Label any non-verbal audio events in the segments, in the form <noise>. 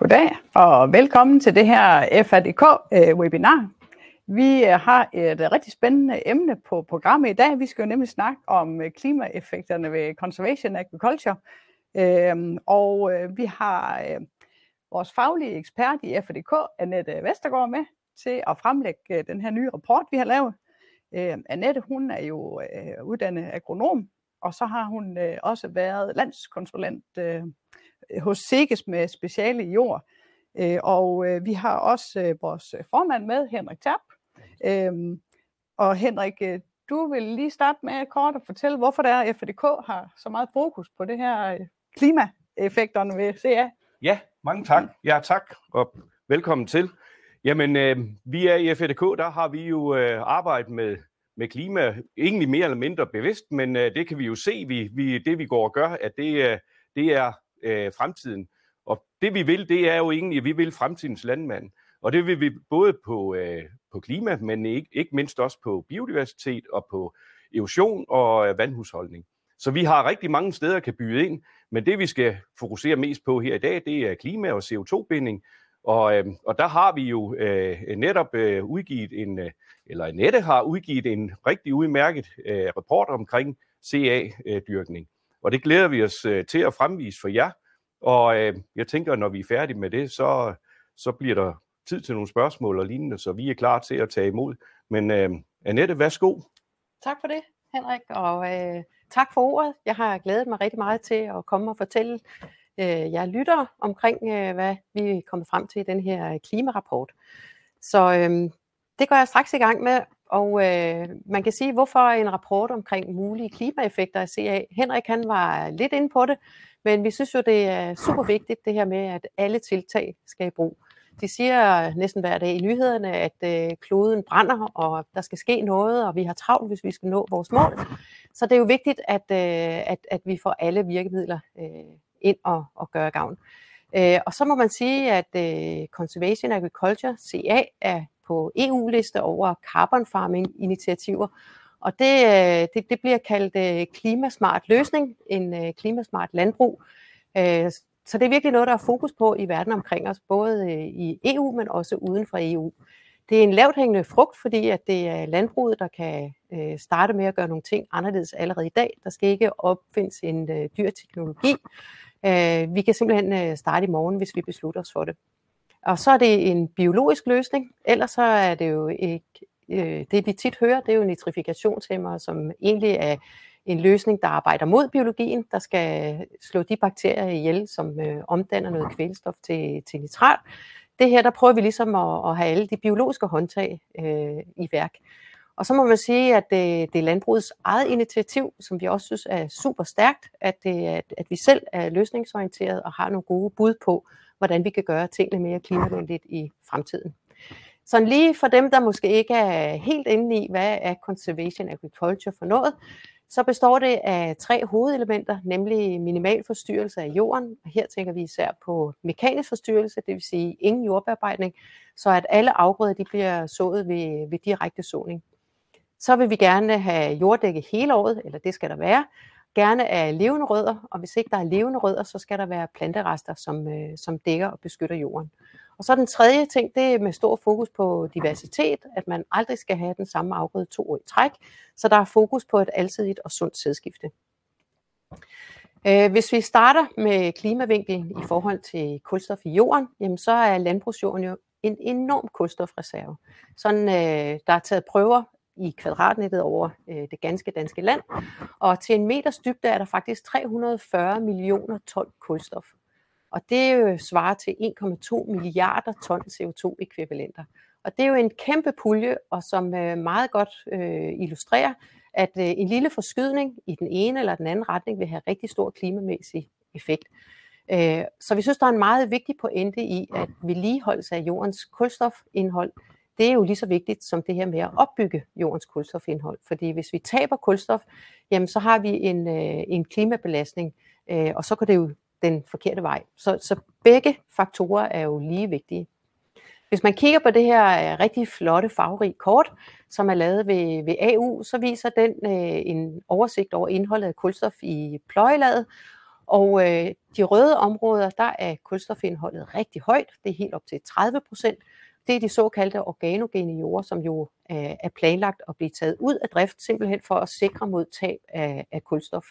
Goddag og velkommen til det her FADK-webinar. Øh, vi øh, har et øh, rigtig spændende emne på programmet i dag. Vi skal jo nemlig snakke om klimaeffekterne ved Conservation Agriculture. Øhm, og vi har vores faglige ekspert i FADK, Annette Vestergaard, med til at fremlægge den her nye rapport, vi har lavet. Øhm, Annette, hun er jo uddannet agronom, og så har hun også været landskonsulent hos SEGES med speciale i jord. Øh, og øh, vi har også øh, vores formand med, Henrik Terp. Øhm, og Henrik, du vil lige starte med kort at fortælle, hvorfor det er, at har så meget fokus på det her klimaeffekterne ved CA. Ja, mange tak. Ja, tak og velkommen til. Jamen, øh, vi er i FDK, der har vi jo øh, arbejdet med, med klima, egentlig mere eller mindre bevidst, men øh, det kan vi jo se, vi, vi, det vi går og gør, at det, øh, det er øh, fremtiden. Og det vi vil, det er jo egentlig, at vi vil fremtidens landmand. Og det vil vi både på, øh, på klima, men ikke, ikke mindst også på biodiversitet og på erosion og øh, vandhusholdning. Så vi har rigtig mange steder, at kan byde ind, men det vi skal fokusere mest på her i dag, det er klima- og CO2-binding. Og, øh, og der har vi jo øh, netop øh, udgivet en, øh, eller Nette har udgivet en rigtig udmærket øh, rapport omkring CA-dyrkning. Øh, og det glæder vi os øh, til at fremvise for jer. Og øh, jeg tænker, når vi er færdige med det, så, så bliver der tid til nogle spørgsmål og lignende, så vi er klar til at tage imod. Men øh, Annette, værsgo. Tak for det, Henrik, og øh, tak for ordet. Jeg har glædet mig rigtig meget til at komme og fortælle øh, jer lytter omkring, øh, hvad vi er kommet frem til i den her øh, klimarapport. Så øh, det går jeg straks i gang med, og øh, man kan sige, hvorfor en rapport omkring mulige klimaeffekter af CA. Henrik han var lidt inde på det, men vi synes jo, det er super vigtigt det her med, at alle tiltag skal i brug. De siger næsten hver dag i nyhederne, at øh, kloden brænder, og der skal ske noget, og vi har travlt, hvis vi skal nå vores mål. Så det er jo vigtigt, at, øh, at, at vi får alle virkemidler øh, ind og, og gøre gavn. Øh, og så må man sige, at øh, Conservation Agriculture, CA, er på EU-liste over carbon farming initiativer. Og det, øh, det, det bliver kaldt øh, klimasmart løsning, en øh, klimasmart landbrug. Øh, så det er virkelig noget, der er fokus på i verden omkring os, både øh, i EU, men også uden for EU. Det er en lavt hængende frugt, fordi at det er landbruget, der kan starte med at gøre nogle ting anderledes allerede i dag. Der skal ikke opfindes en dyr teknologi. Vi kan simpelthen starte i morgen, hvis vi beslutter os for det. Og så er det en biologisk løsning, ellers så er det jo ikke, øh, det vi tit hører, det er jo nitrifikationshæmmer, som egentlig er en løsning, der arbejder mod biologien, der skal slå de bakterier ihjel, som øh, omdanner noget kvælstof til, til nitrat. Det her, der prøver vi ligesom at, at have alle de biologiske håndtag øh, i værk. Og så må man sige, at det, det er landbrugets eget initiativ, som vi også synes er super stærkt, at, det, at, at vi selv er løsningsorienteret og har nogle gode bud på, hvordan vi kan gøre tingene mere klimavenligt i fremtiden. Så lige for dem, der måske ikke er helt inde i, hvad er conservation agriculture for noget, så består det af tre hovedelementer, nemlig minimal forstyrrelse af jorden. Her tænker vi især på mekanisk forstyrrelse, det vil sige ingen jordbearbejdning, så at alle afgrøder de bliver sået ved, ved direkte såning. Så vil vi gerne have jorddække hele året, eller det skal der være, gerne af levende rødder, og hvis ikke der er levende rødder, så skal der være planterester, som, øh, som dækker og beskytter jorden. Og så den tredje ting, det er med stor fokus på diversitet, at man aldrig skal have den samme afgrøde to år i træk, så der er fokus på et alsidigt og sundt sædskifte. Øh, hvis vi starter med klimavinklen i forhold til kulstof i jorden, jamen så er landbrugsjorden jo en enorm kulstofreserve. Sådan, øh, der er taget prøver i kvadratnettet over øh, det ganske danske land. Og til en meters dybde er der faktisk 340 millioner ton kulstof. Og det øh, svarer til 1,2 milliarder ton CO2-ekvivalenter. Og det er jo en kæmpe pulje, og som øh, meget godt øh, illustrerer, at øh, en lille forskydning i den ene eller den anden retning vil have rigtig stor klimamæssig effekt. Øh, så vi synes, der er en meget vigtig pointe i, at vedligeholdelse af jordens kulstofindhold det er jo lige så vigtigt som det her med at opbygge jordens kulstofindhold. Fordi hvis vi taber kulstof, jamen så har vi en, øh, en klimabelastning, øh, og så går det jo den forkerte vej. Så, så begge faktorer er jo lige vigtige. Hvis man kigger på det her øh, rigtig flotte farverige kort, som er lavet ved, ved AU, så viser den øh, en oversigt over indholdet af kulstof i pløjelaget, Og øh, de røde områder, der er kulstofindholdet rigtig højt. Det er helt op til 30 procent. Det er de såkaldte organogene jorder, som jo øh, er planlagt at blive taget ud af drift, simpelthen for at sikre mod tab af, af kulstof.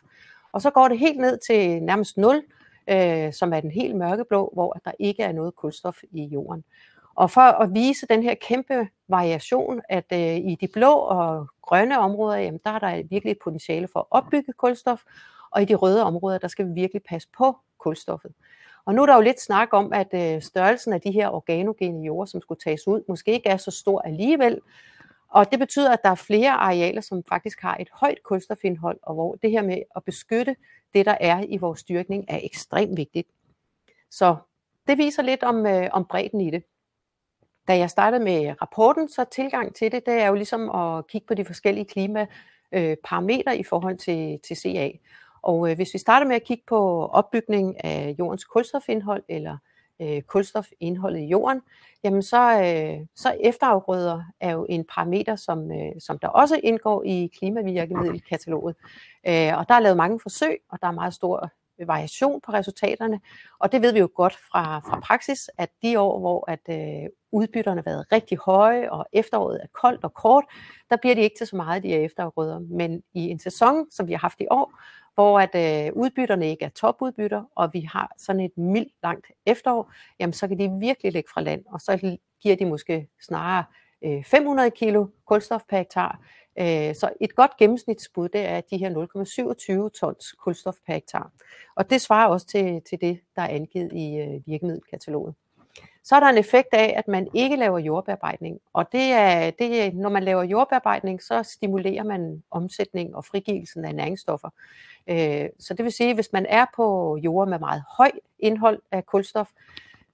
Og så går det helt ned til nærmest 0, øh, som er den helt mørkeblå, hvor der ikke er noget kulstof i jorden. Og for at vise den her kæmpe variation, at øh, i de blå og grønne områder, jamen, der er der virkelig et potentiale for at opbygge kulstof, og i de røde områder, der skal vi virkelig passe på kulstoffet. Og nu er der jo lidt snak om, at øh, størrelsen af de her organogene jorder, som skulle tages ud, måske ikke er så stor alligevel. Og det betyder, at der er flere arealer, som faktisk har et højt kulstofindhold, og hvor det her med at beskytte det, der er i vores styrkning, er ekstremt vigtigt. Så det viser lidt om, øh, om bredden i det. Da jeg startede med rapporten, så tilgang til det, det er jo ligesom at kigge på de forskellige klimaparametre i forhold til, til CA. Og øh, hvis vi starter med at kigge på opbygning af jordens kulstofindhold eller øh, kulstofindholdet i jorden, jamen så, øh, så efterafgrøder er jo en parameter, som, øh, som der også indgår i klimavirkemiddelkataloget. Øh, og der er lavet mange forsøg, og der er meget stor variation på resultaterne. Og det ved vi jo godt fra, fra praksis, at de år, hvor at, øh, udbytterne har været rigtig høje, og efteråret er koldt og kort, der bliver de ikke til så meget, de her efterafgrøder. Men i en sæson, som vi har haft i år, hvor at øh, udbytterne ikke er topudbytter, og vi har sådan et mildt langt efterår, jamen så kan de virkelig lægge fra land, og så giver de måske snarere øh, 500 kilo kulstof per hektar. Øh, så et godt gennemsnitsbud, det er de her 0,27 tons kulstof per hektar. Og det svarer også til, til det, der er angivet i øh, virkemiddelkataloget. Så er der en effekt af, at man ikke laver jordbearbejdning. Og det er, det er, når man laver jordbearbejdning, så stimulerer man omsætning og frigivelsen af næringsstoffer. Øh, så det vil sige, at hvis man er på jord med meget høj indhold af kulstof,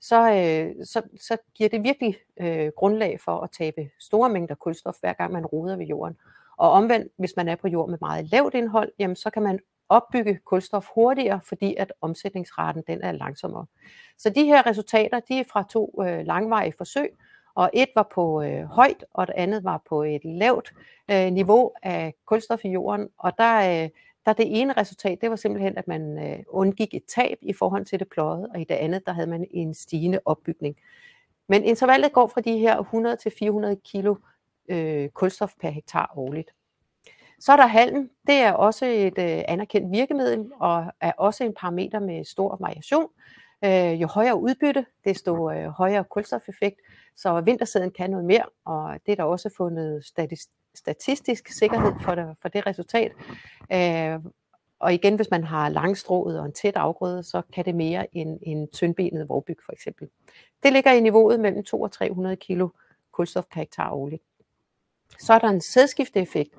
så, øh, så, så giver det virkelig øh, grundlag for at tabe store mængder kulstof, hver gang man roder ved jorden. Og omvendt, hvis man er på jord med meget lavt indhold, jamen, så kan man opbygge kulstof hurtigere, fordi at omsætningsraten den er langsommere. Så de her resultater, de er fra to øh, langvarige forsøg, og et var på øh, højt, og det andet var på et lavt øh, niveau af kulstof i jorden, og der, øh, der det ene resultat, det var simpelthen, at man øh, undgik et tab i forhold til det pløjet, og i det andet, der havde man en stigende opbygning. Men intervallet går fra de her 100 til 400 kilo øh, kulstof per hektar årligt. Så er der halm. Det er også et øh, anerkendt virkemiddel og er også en parameter med stor variation. Øh, jo højere udbytte, desto øh, højere kulstofeffekt. Så vintersæden kan noget mere, og det er der også fundet statistisk sikkerhed for det, for det resultat. Øh, og igen, hvis man har langstrået og en tæt afgrøde, så kan det mere end en tyndbenet vorbyg for eksempel. Det ligger i niveauet mellem 2 og 300 kg kulstof per hektar årligt. Så er der en sædskifteeffekt,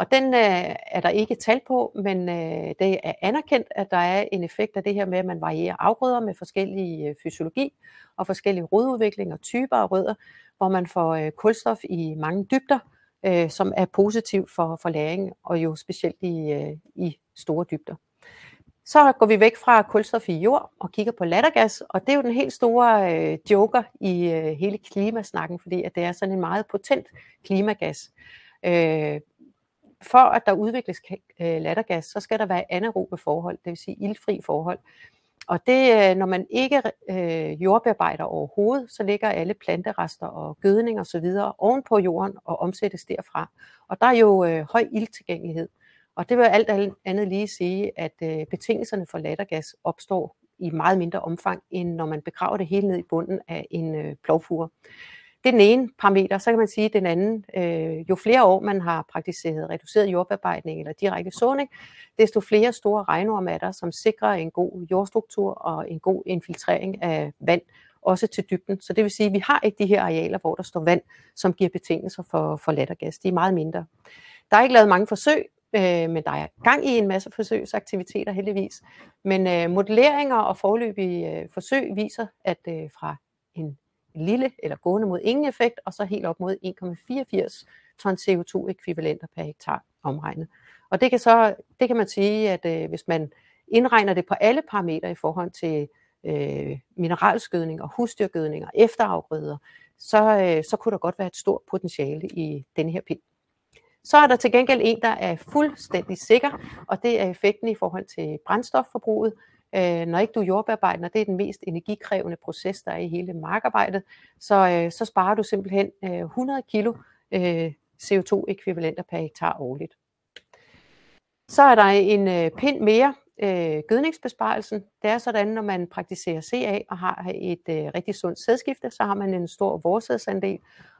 og den øh, er der ikke tal på, men øh, det er anerkendt, at der er en effekt af det her med, at man varierer afgrøder med forskellige øh, fysiologi og forskellige rodudviklinger, og typer af rødder, hvor man får øh, kulstof i mange dybder, øh, som er positivt for, for læring, og jo specielt i, øh, i store dybder. Så går vi væk fra kulstof i jord og kigger på lattergas, og det er jo den helt store øh, joker i øh, hele klimasnakken, fordi at det er sådan en meget potent klimagas. Øh, for at der udvikles øh, lattergas, så skal der være anaerobe forhold, det vil sige ildfri forhold. Og det, øh, når man ikke øh, jordbearbejder overhovedet, så ligger alle planterester og gødning og så videre oven på jorden og omsættes derfra. Og der er jo øh, høj ildtilgængelighed. Og det vil alt andet lige sige, at øh, betingelserne for lattergas opstår i meget mindre omfang, end når man begraver det hele ned i bunden af en øh, plovfure. Det er den ene parameter. Så kan man sige, at den anden, øh, jo flere år man har praktiseret reduceret jordbearbejdning eller direkte såning, desto flere store regnormatter, som sikrer en god jordstruktur og en god infiltrering af vand, også til dybden. Så det vil sige, at vi har ikke de her arealer, hvor der står vand, som giver betingelser for, for lattergas. De er meget mindre. Der er ikke lavet mange forsøg, øh, men der er gang i en masse forsøgsaktiviteter heldigvis. Men øh, modelleringer og forløbige øh, forsøg viser, at øh, fra en lille eller gående mod ingen effekt, og så helt op mod 1,84 ton CO2-ekvivalenter per hektar omregnet. Og det kan, så, det kan man sige, at øh, hvis man indregner det på alle parametre i forhold til øh, mineralskødning og husdyrgødning og efterafgrøder, så, øh, så kunne der godt være et stort potentiale i denne her pind. Så er der til gengæld en, der er fuldstændig sikker, og det er effekten i forhold til brændstofforbruget. Øh, når ikke du jordbearbejder, det er den mest energikrævende proces, der er i hele markarbejdet, så, øh, så sparer du simpelthen øh, 100 kilo øh, CO2-ekvivalenter per hektar årligt. Så er der en øh, pind mere, øh, gødningsbesparelsen. Det er sådan, når man praktiserer CA og har et øh, rigtig sundt sædskifte, så har man en stor vorsædsandel,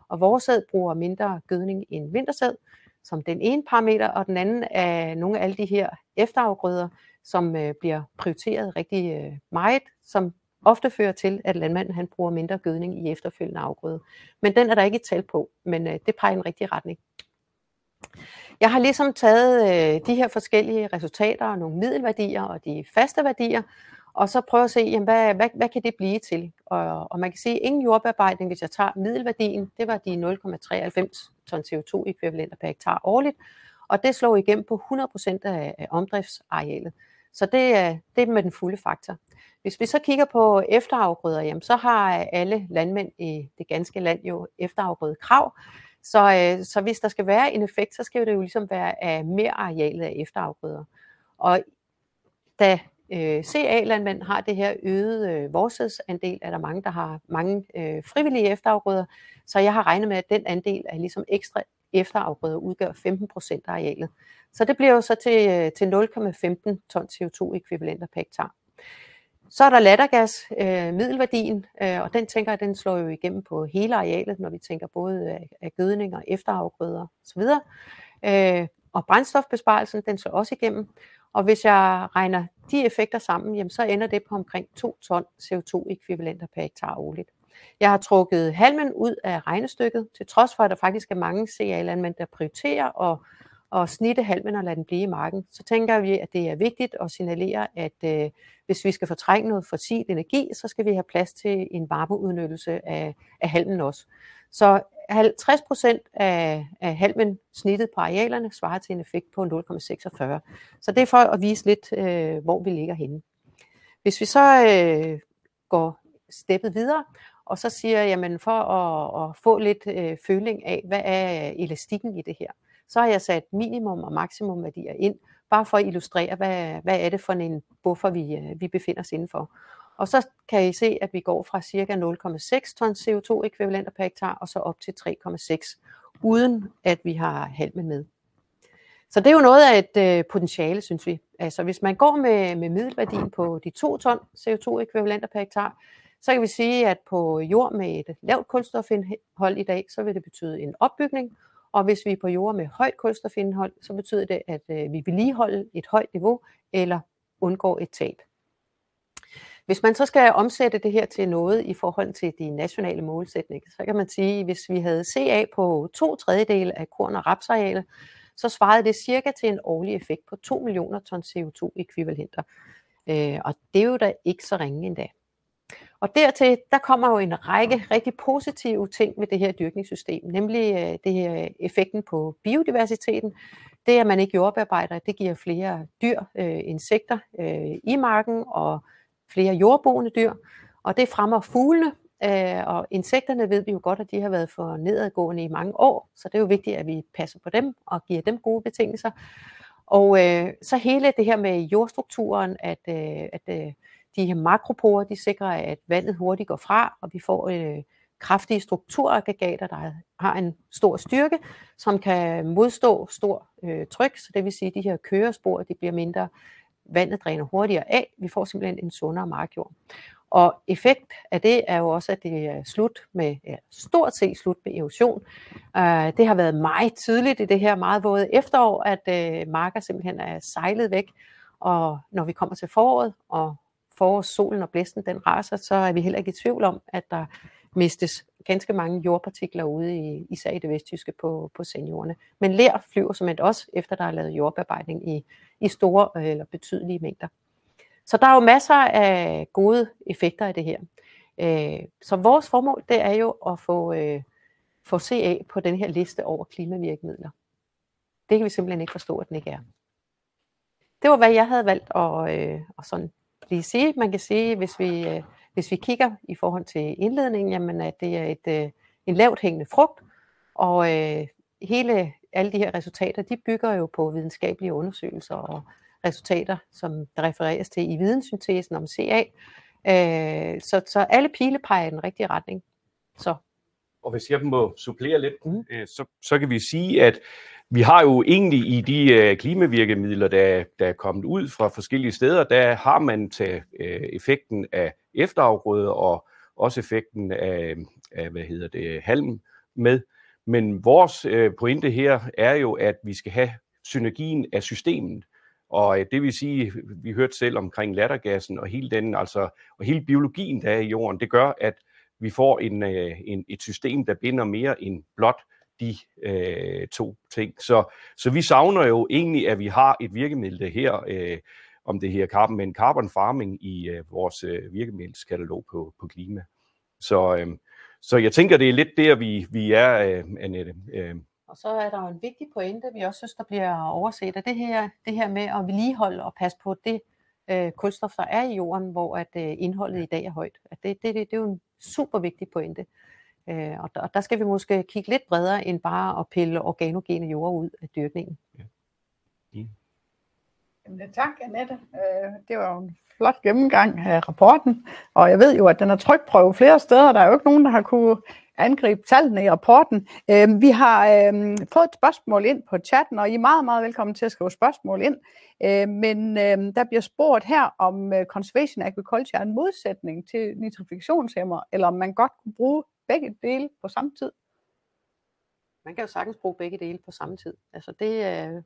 og vorsæd bruger mindre gødning end vintersæd, som den ene parameter, og den anden er nogle af alle de her efterafgrøder, som øh, bliver prioriteret rigtig øh, meget, som ofte fører til, at landmanden han bruger mindre gødning i efterfølgende afgrøde. Men den er der ikke et tal på, men øh, det peger i en rigtig retning. Jeg har ligesom taget øh, de her forskellige resultater og nogle middelværdier og de faste værdier, og så prøve at se, jamen, hvad, hvad, hvad kan det blive til? Og, og man kan sige, at ingen jordbearbejdning, hvis jeg tager middelværdien, det var de 0,93 ton CO2-ekvivalenter per hektar årligt, og det slår igennem på 100% af, af omdriftsarealet. Så det er, det er med den fulde faktor. Hvis vi så kigger på efterafgrøder, jamen, så har øh, alle landmænd i det ganske land jo efterafgrøde krav. Så, øh, så hvis der skal være en effekt, så skal det jo ligesom være af mere arealet af efterafgrøder. Og da øh, CA-landmænd har det her øget øh, vorsædsandel, er der mange, der har mange øh, frivillige efterafgrøder, så jeg har regnet med, at den andel er ligesom ekstra efterafgrøder udgør 15 procent af arealet. Så det bliver jo så til, øh, til 0,15 ton CO2-ekvivalenter per hektar. Så er der lattergas, øh, middelværdien, øh, og den tænker jeg, den slår jo igennem på hele arealet, når vi tænker både af, af gødning og efterafgrøder osv. Øh, og brændstofbesparelsen, den slår også igennem. Og hvis jeg regner de effekter sammen, jamen, så ender det på omkring 2 ton CO2-ekvivalenter per hektar årligt. Jeg har trukket halmen ud af regnestykket, til trods for, at der faktisk er mange CA-landmænd, der prioriterer at, at snitte halmen og lade den blive i marken. Så tænker vi, at det er vigtigt at signalere, at øh, hvis vi skal fortrænge noget fossil energi, så skal vi have plads til en varmeudnyttelse af, af halmen også. Så 50 procent af, af halmen snittet på arealerne svarer til en effekt på 0,46. Så det er for at vise lidt, øh, hvor vi ligger henne. Hvis vi så øh, går steppet videre, og så siger, jamen for at, at få lidt øh, føling af, hvad er elastikken i det her, så har jeg sat minimum og maksimum værdier ind, bare for at illustrere, hvad, hvad er det for en buffer, vi, øh, vi befinder os indenfor. Og så kan I se, at vi går fra ca. 0,6 ton CO2-ekvivalenter per hektar, og så op til 3,6, uden at vi har halmen med. Så det er jo noget af et øh, potentiale, synes vi. Altså hvis man går med, med middelværdien på de 2 ton CO2-ekvivalenter per hektar, så kan vi sige, at på jord med et lavt kulstofindhold i dag, så vil det betyde en opbygning, og hvis vi er på jord med højt kulstofindhold, så betyder det, at øh, vi vedligeholder et højt niveau eller undgår et tab. Hvis man så skal omsætte det her til noget i forhold til de nationale målsætninger, så kan man sige, at hvis vi havde CA på to tredjedele af korn- og rapsarealet, så svarede det cirka til en årlig effekt på 2 millioner ton CO2-ekvivalenter. Øh, og det er jo da ikke så ringe endda. Og dertil, der kommer jo en række rigtig positive ting med det her dyrkningssystem, nemlig øh, det her effekten på biodiversiteten. Det, at man ikke jordbearbejder, det giver flere dyr, øh, insekter øh, i marken og flere jordboende dyr, og det fremmer fuglene, øh, og insekterne ved vi jo godt, at de har været for nedadgående i mange år, så det er jo vigtigt, at vi passer på dem og giver dem gode betingelser. Og øh, så hele det her med jordstrukturen, at, øh, at øh, de her makroporer, de sikrer, at vandet hurtigt går fra, og vi får øh, kraftige strukturaggregater, der har en stor styrke, som kan modstå stor øh, tryk, så det vil sige, at de her kørespor de bliver mindre, vandet dræner hurtigere af, vi får simpelthen en sundere markjord. Og effekt af det er jo også, at det er slut med, ja, stort set slut med erosion. Uh, det har været meget tydeligt i det her meget våde efterår, at uh, marker simpelthen er sejlet væk, og når vi kommer til foråret, og forårssolen og blæsten den raser, så er vi heller ikke i tvivl om, at der mistes ganske mange jordpartikler ude i, især i det vesttyske på, på seniorerne. Men lær flyver som et også, efter der er lavet jordbearbejdning i, i store øh, eller betydelige mængder. Så der er jo masser af gode effekter af det her. Øh, så vores formål, det er jo at få, øh, få CA på den her liste over klimavirkemidler. Det kan vi simpelthen ikke forstå, at den ikke er. Det var, hvad jeg havde valgt at, øh, at sådan sige. Man kan sige, hvis vi, øh, hvis vi kigger i forhold til indledningen, jamen at det er et, øh, en lavt hængende frugt, og øh, hele alle de her resultater, de bygger jo på videnskabelige undersøgelser og resultater, som der refereres til i videnssyntesen om CA. Øh, så, så alle pile peger i den rigtige retning. Så. Og hvis jeg må supplere lidt, mm. øh, så, så kan vi sige, at vi har jo egentlig i de øh, klimavirkemidler, der, der er kommet ud fra forskellige steder, der har man taget øh, effekten af efterafgrøder og også effekten af, af hvad hedder det, halm med. Men vores øh, pointe her er jo, at vi skal have synergien af systemet. Og øh, det vil sige, vi hørte selv omkring lattergassen og hele den, altså, og hele biologien, der er i jorden, det gør, at vi får en, øh, en, et system, der binder mere end blot de øh, to ting. Så, så vi savner jo egentlig, at vi har et virkemiddel her, øh, om det her carbon, men carbon farming i øh, vores øh, virkemiddelskatalog på, på klima. Så, øh, så jeg tænker, det er lidt der, vi, vi er, øh, Annette. Øh. Og så er der jo en vigtig pointe, vi også synes, der bliver overset, af det her, det her med at vedligeholde og passe på det øh, kulstof, der er i jorden, hvor at øh, indholdet i dag er højt. At det, det, det, det er jo en super vigtig pointe. Øh, og, der, og der skal vi måske kigge lidt bredere end bare at pille organogene jord ud af dyrkningen. Ja. Ja. Jamen, tak, Annette. Øh, det var en flot gennemgang af rapporten, og jeg ved jo, at den er trykprøve flere steder. Der er jo ikke nogen, der har kunne angribe tallene i rapporten. Øh, vi har øh, fået et spørgsmål ind på chatten, og I er meget, meget velkommen til at skrive spørgsmål ind. Øh, men øh, der bliver spurgt her, om øh, conservation agriculture er en modsætning til nitrifikationshæmmer, eller om man godt kunne bruge begge dele på samme tid. Man kan jo sagtens bruge begge dele på samme tid. Altså det, øh,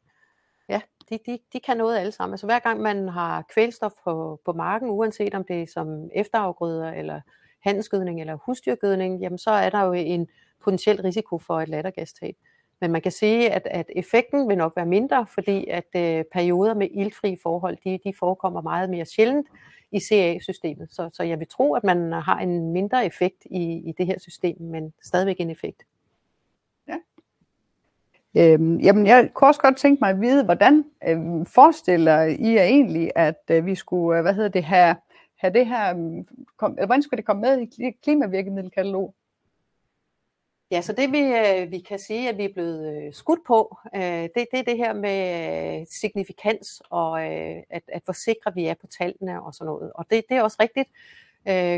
ja, de, de, de kan noget alle sammen. Altså hver gang man har kvælstof på, på marken, uanset om det er som efterafgrøder eller handelsgødning eller husdyrgødning, jamen så er der jo en potentiel risiko for et lattergastab. Men man kan sige, at, at effekten vil nok være mindre, fordi at øh, perioder med iltfri forhold, de, de forekommer meget mere sjældent i CA-systemet. Så, så jeg vil tro, at man har en mindre effekt i, i det her system, men stadigvæk en effekt. Ja. Øhm, jamen, jeg kunne også godt tænke mig at vide, hvordan øhm, forestiller I jer egentlig, at øh, vi skulle, øh, hvad hedder det, have, have det her, øh, kom, eller hvordan skulle det komme med i klimavirkemiddelkatalog? Ja, så det vi, øh, vi kan sige, at vi er blevet øh, skudt på, øh, det, det er det her med signifikans og at, at forsikre, at vi er på tallene og sådan noget. Og det, det er også rigtigt.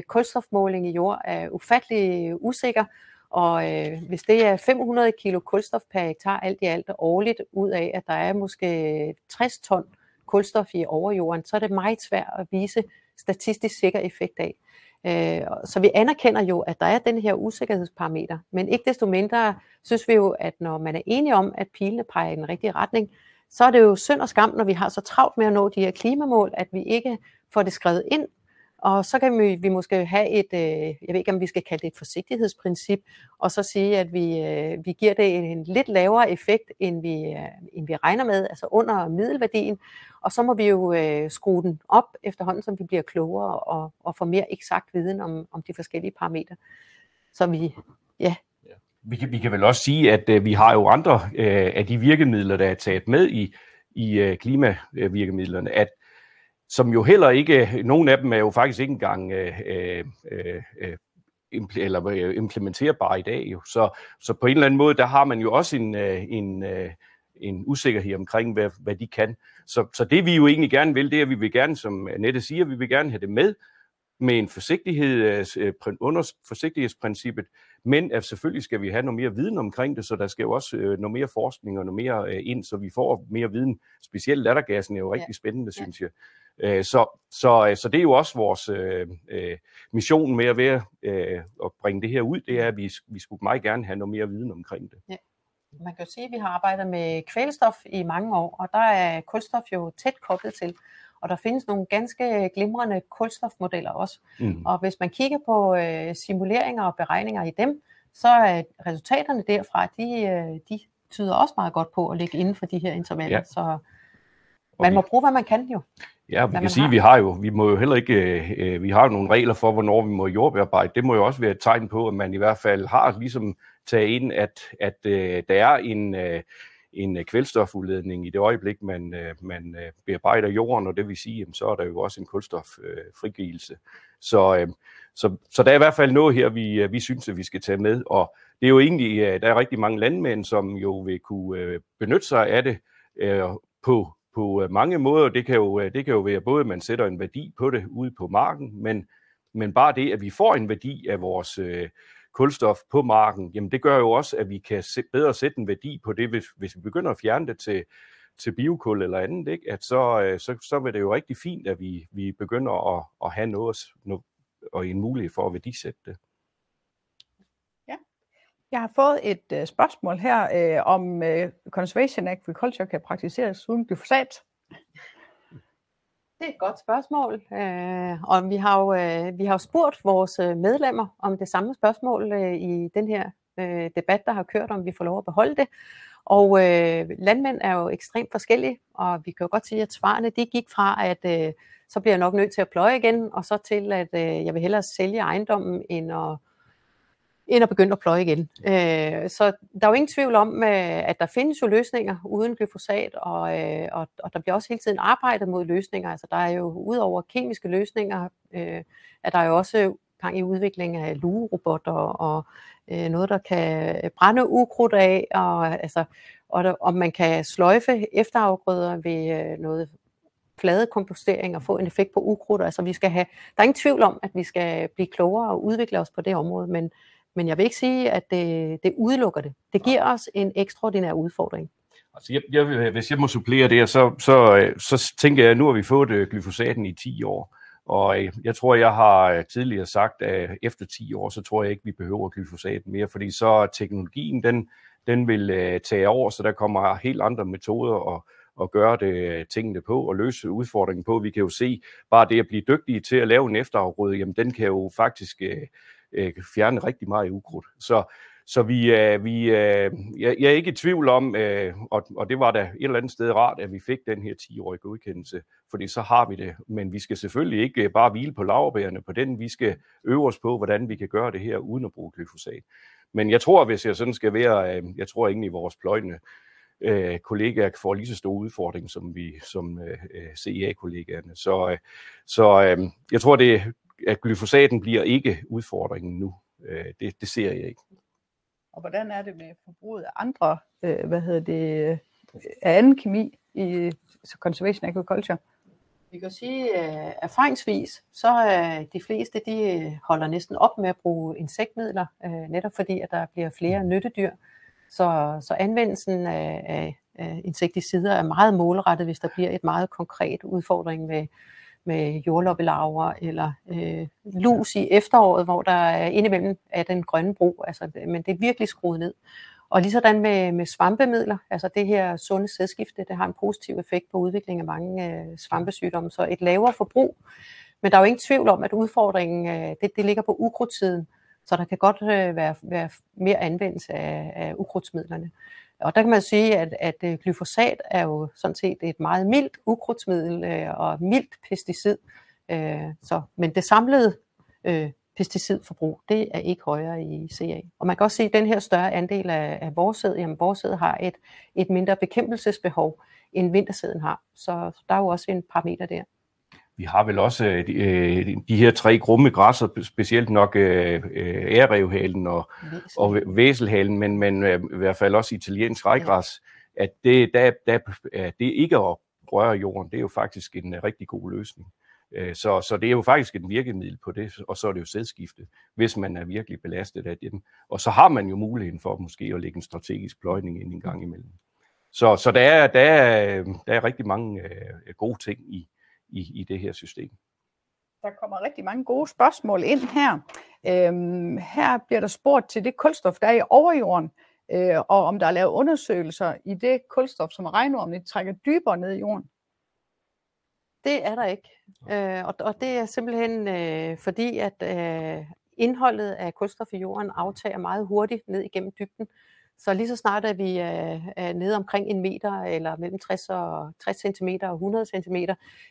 Kulstofmåling i jord er ufattelig usikker, og hvis det er 500 kilo kulstof per hektar alt i alt årligt, ud af at der er måske 60 ton kulstof i overjorden, så er det meget svært at vise statistisk sikker effekt af. Øh, så vi anerkender jo, at der er den her usikkerhedsparameter, men ikke desto mindre synes vi jo, at når man er enige om, at pilene peger i den rigtige retning, så er det jo synd og skam, når vi har så travlt med at nå de her klimamål, at vi ikke får det skrevet ind og så kan vi, vi måske have et, øh, jeg ved ikke om vi skal kalde det et forsigtighedsprincip, og så sige, at vi, øh, vi giver det en, lidt lavere effekt, end vi, øh, end vi regner med, altså under middelværdien. Og så må vi jo skrue den op efterhånden, som vi bliver klogere og, og får mere eksakt viden om, om de forskellige parametre. Så vi, ja, vi kan, vi kan vel også sige, at øh, vi har jo andre øh, af de virkemidler, der er taget med i, i øh, klimavirkemidlerne, at som jo heller ikke, nogle af dem er jo faktisk ikke engang øh, øh, øh, eller øh, implementerbare i dag. Jo. Så, så på en eller anden måde, der har man jo også en, øh, en, øh, en usikkerhed omkring, hvad, hvad de kan. Så, så det vi jo egentlig gerne vil, det er, at vi vil gerne, som Nette siger, vi vil gerne have det med, med en forsigtighed, under forsigtighedsprincippet, men at selvfølgelig skal vi have noget mere viden omkring det, så der skal jo også noget mere forskning og noget mere ind, så vi får mere viden. Specielt lattergassen er jo rigtig ja. spændende, ja. synes jeg. Øh, så, så, øh, så det er jo også vores øh, øh, mission med at, være, øh, at bringe det her ud, det er, at vi, vi skulle meget gerne have noget mere viden omkring det. Ja. Man kan jo sige, at vi har arbejdet med kvælstof i mange år, og der er kulstof jo tæt koblet til. Og der findes nogle ganske glimrende kulstofmodeller også. Mm. Og hvis man kigger på øh, simuleringer og beregninger i dem, så er resultaterne derfra, de, øh, de tyder også meget godt på at ligge inden for de her intervaller. Ja. Så man må bruge, hvad man kan jo. Ja, vi kan sige, at vi har jo, vi må jo heller ikke, øh, øh, vi har jo nogle regler for, hvornår vi må jordbearbejde. Det må jo også være et tegn på, at man i hvert fald har ligesom taget ind, at, at øh, der er en, øh, en kvælstofudledning i det øjeblik, man, øh, man øh, bearbejder jorden, og det vil sige, jamen, så er der jo også en kulstoffrigivelse. Øh, så, øh, så, så der er i hvert fald noget her, vi, øh, vi synes, at vi skal tage med, og det er jo egentlig, der er rigtig mange landmænd, som jo vil kunne øh, benytte sig af det øh, på på øh, mange måder. Det kan, jo, øh, det kan jo være både, at man sætter en værdi på det ude på marken, men, men bare det, at vi får en værdi af vores øh, kulstof på marken, jamen det gør jo også, at vi kan se, bedre sætte en værdi på det, hvis, hvis vi begynder at fjerne det til, til biokul eller andet, ikke? at så, øh, så, så vil det jo rigtig fint, at vi, vi begynder at, at have noget, noget og en mulighed for at værdisætte det. Jeg har fået et øh, spørgsmål her, øh, om øh, conservation agriculture kan praktiseres uden glyfosat. Det er et godt spørgsmål, øh, og vi har jo øh, vi har jo spurgt vores øh, medlemmer om det samme spørgsmål øh, i den her øh, debat, der har kørt, om vi får lov at beholde det. Og øh, landmænd er jo ekstremt forskellige, og vi kan jo godt sige, at svarene de gik fra, at øh, så bliver jeg nok nødt til at pløje igen, og så til, at øh, jeg vil hellere sælge ejendommen, end at, end at begynde at pløje igen. Øh, så der er jo ingen tvivl om, øh, at der findes jo løsninger uden glyfosat, og, øh, og, og der bliver også hele tiden arbejdet mod løsninger. Altså der er jo udover kemiske løsninger, øh, er der jo også gang i udvikling af lugerobotter og øh, noget, der kan brænde ukrudt af, og, altså, og der, om man kan sløjfe efterafgrøder ved øh, noget flade kompostering og få en effekt på ukrudt. Altså vi skal have, der er ingen tvivl om, at vi skal blive klogere og udvikle os på det område, men, men jeg vil ikke sige, at det, det udelukker det. Det giver os en ekstraordinær udfordring. Altså, jeg, jeg, hvis jeg må supplere det, så, så, så tænker jeg, at nu har vi fået øh, glyfosaten i 10 år. Og øh, jeg tror, jeg har øh, tidligere sagt, at efter 10 år, så tror jeg ikke, vi behøver glyfosaten mere, fordi så teknologien, den, den vil tage over, så der kommer helt andre metoder og, at gøre det tingene på og løse udfordringen på. Vi kan jo se, bare det at blive dygtige til at lave en efterafgrøde, jamen den kan jo faktisk øh, fjerne rigtig meget ukrudt. Så, så vi, øh, vi, øh, jeg, jeg er ikke i tvivl om, øh, og, og det var da et eller andet sted rart, at vi fik den her 10-årige godkendelse, fordi så har vi det. Men vi skal selvfølgelig ikke øh, bare hvile på laverbærene på den. Vi skal øve os på, hvordan vi kan gøre det her uden at bruge glyfosat. Men jeg tror, hvis jeg sådan skal være, øh, jeg tror egentlig i vores pløjende øh, kollegaer får lige så stor udfordring som vi som øh, øh CIA-kollegaerne. Så, øh, så øh, jeg tror, det, at glyfosaten bliver ikke udfordringen nu. Øh, det, det ser jeg ikke. Og hvordan er det med forbruget af andre, øh, hvad hedder det, af anden kemi i conservation agriculture? Vi kan sige, at erfaringsvis, så er de fleste, de holder næsten op med at bruge insektmidler, netop fordi, at der bliver flere nyttedyr. Så, så anvendelsen af, af, af insekticider er meget målrettet, hvis der bliver et meget konkret udfordring med, med jordloppelarver eller øh, lus i efteråret, hvor der er indimellem af den grønne bro. Altså, men det er virkelig skruet ned. Og lige sådan med, med svampemidler, altså det her sunde sædskifte, det har en positiv effekt på udviklingen af mange øh, svampesygdomme. Så et lavere forbrug. Men der er jo ingen tvivl om, at udfordringen øh, det, det ligger på ukrudtiden. Så der kan godt øh, være, være mere anvendelse af, af ukrudtsmidlerne. Og der kan man sige, at, at øh, glyfosat er jo sådan set et meget mildt ukrudtsmiddel øh, og mildt pesticid. Øh, så, men det samlede øh, pesticidforbrug, det er ikke højere i CA. Og man kan også se, at den her større andel af, af sæd, jamen sæd har et, et mindre bekæmpelsesbehov, end vintersæden har. Så, så der er jo også en parameter der vi har vel også øh, de, øh, her tre grumme græsser, specielt nok øh, øh ærrevhalen og, og væselhalen, men, men øh, i hvert fald også italiensk rejgræs, ja. at det, der, der, det ikke at røre jorden, det er jo faktisk en rigtig god løsning. Så, så det er jo faktisk et virkemiddel på det, og så er det jo sædskifte, hvis man er virkelig belastet af den. Og så har man jo muligheden for måske at lægge en strategisk pløjning ind en gang imellem. Så, så der, er, der, er, der er rigtig mange øh, gode ting i, i, i det her system. Der kommer rigtig mange gode spørgsmål ind her. Øhm, her bliver der spurgt til det kulstof, der er i overjorden, øh, og om der er lavet undersøgelser i det kulstof, som regnormen trækker dybere ned i jorden. Det er der ikke. Øh, og, og det er simpelthen øh, fordi, at øh, indholdet af kulstof i jorden aftager meget hurtigt ned igennem dybden. Så lige så snart at vi er, er nede omkring en meter, eller mellem 60, og 60 cm og 100 cm,